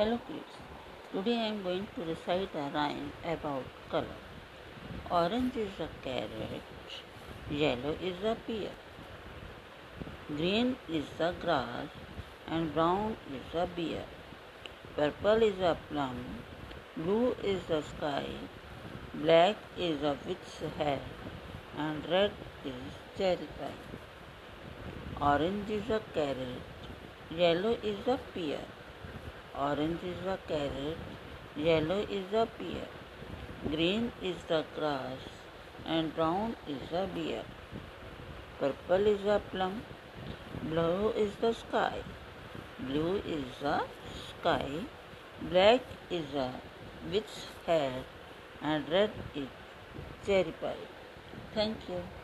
Hello kids, today I am going to recite a rhyme about color. Orange is a carrot, yellow is a pear, green is the grass, and brown is a beer. Purple is a plum, blue is the sky, black is a witch's hair, and red is cherry pie. Orange is a carrot, yellow is a pear. Orange is a carrot, yellow is a pear, green is the grass, and brown is the beer. Purple is a plum, blue is the sky, blue is the sky, black is a witch's hair, and red is cherry pie. Thank you.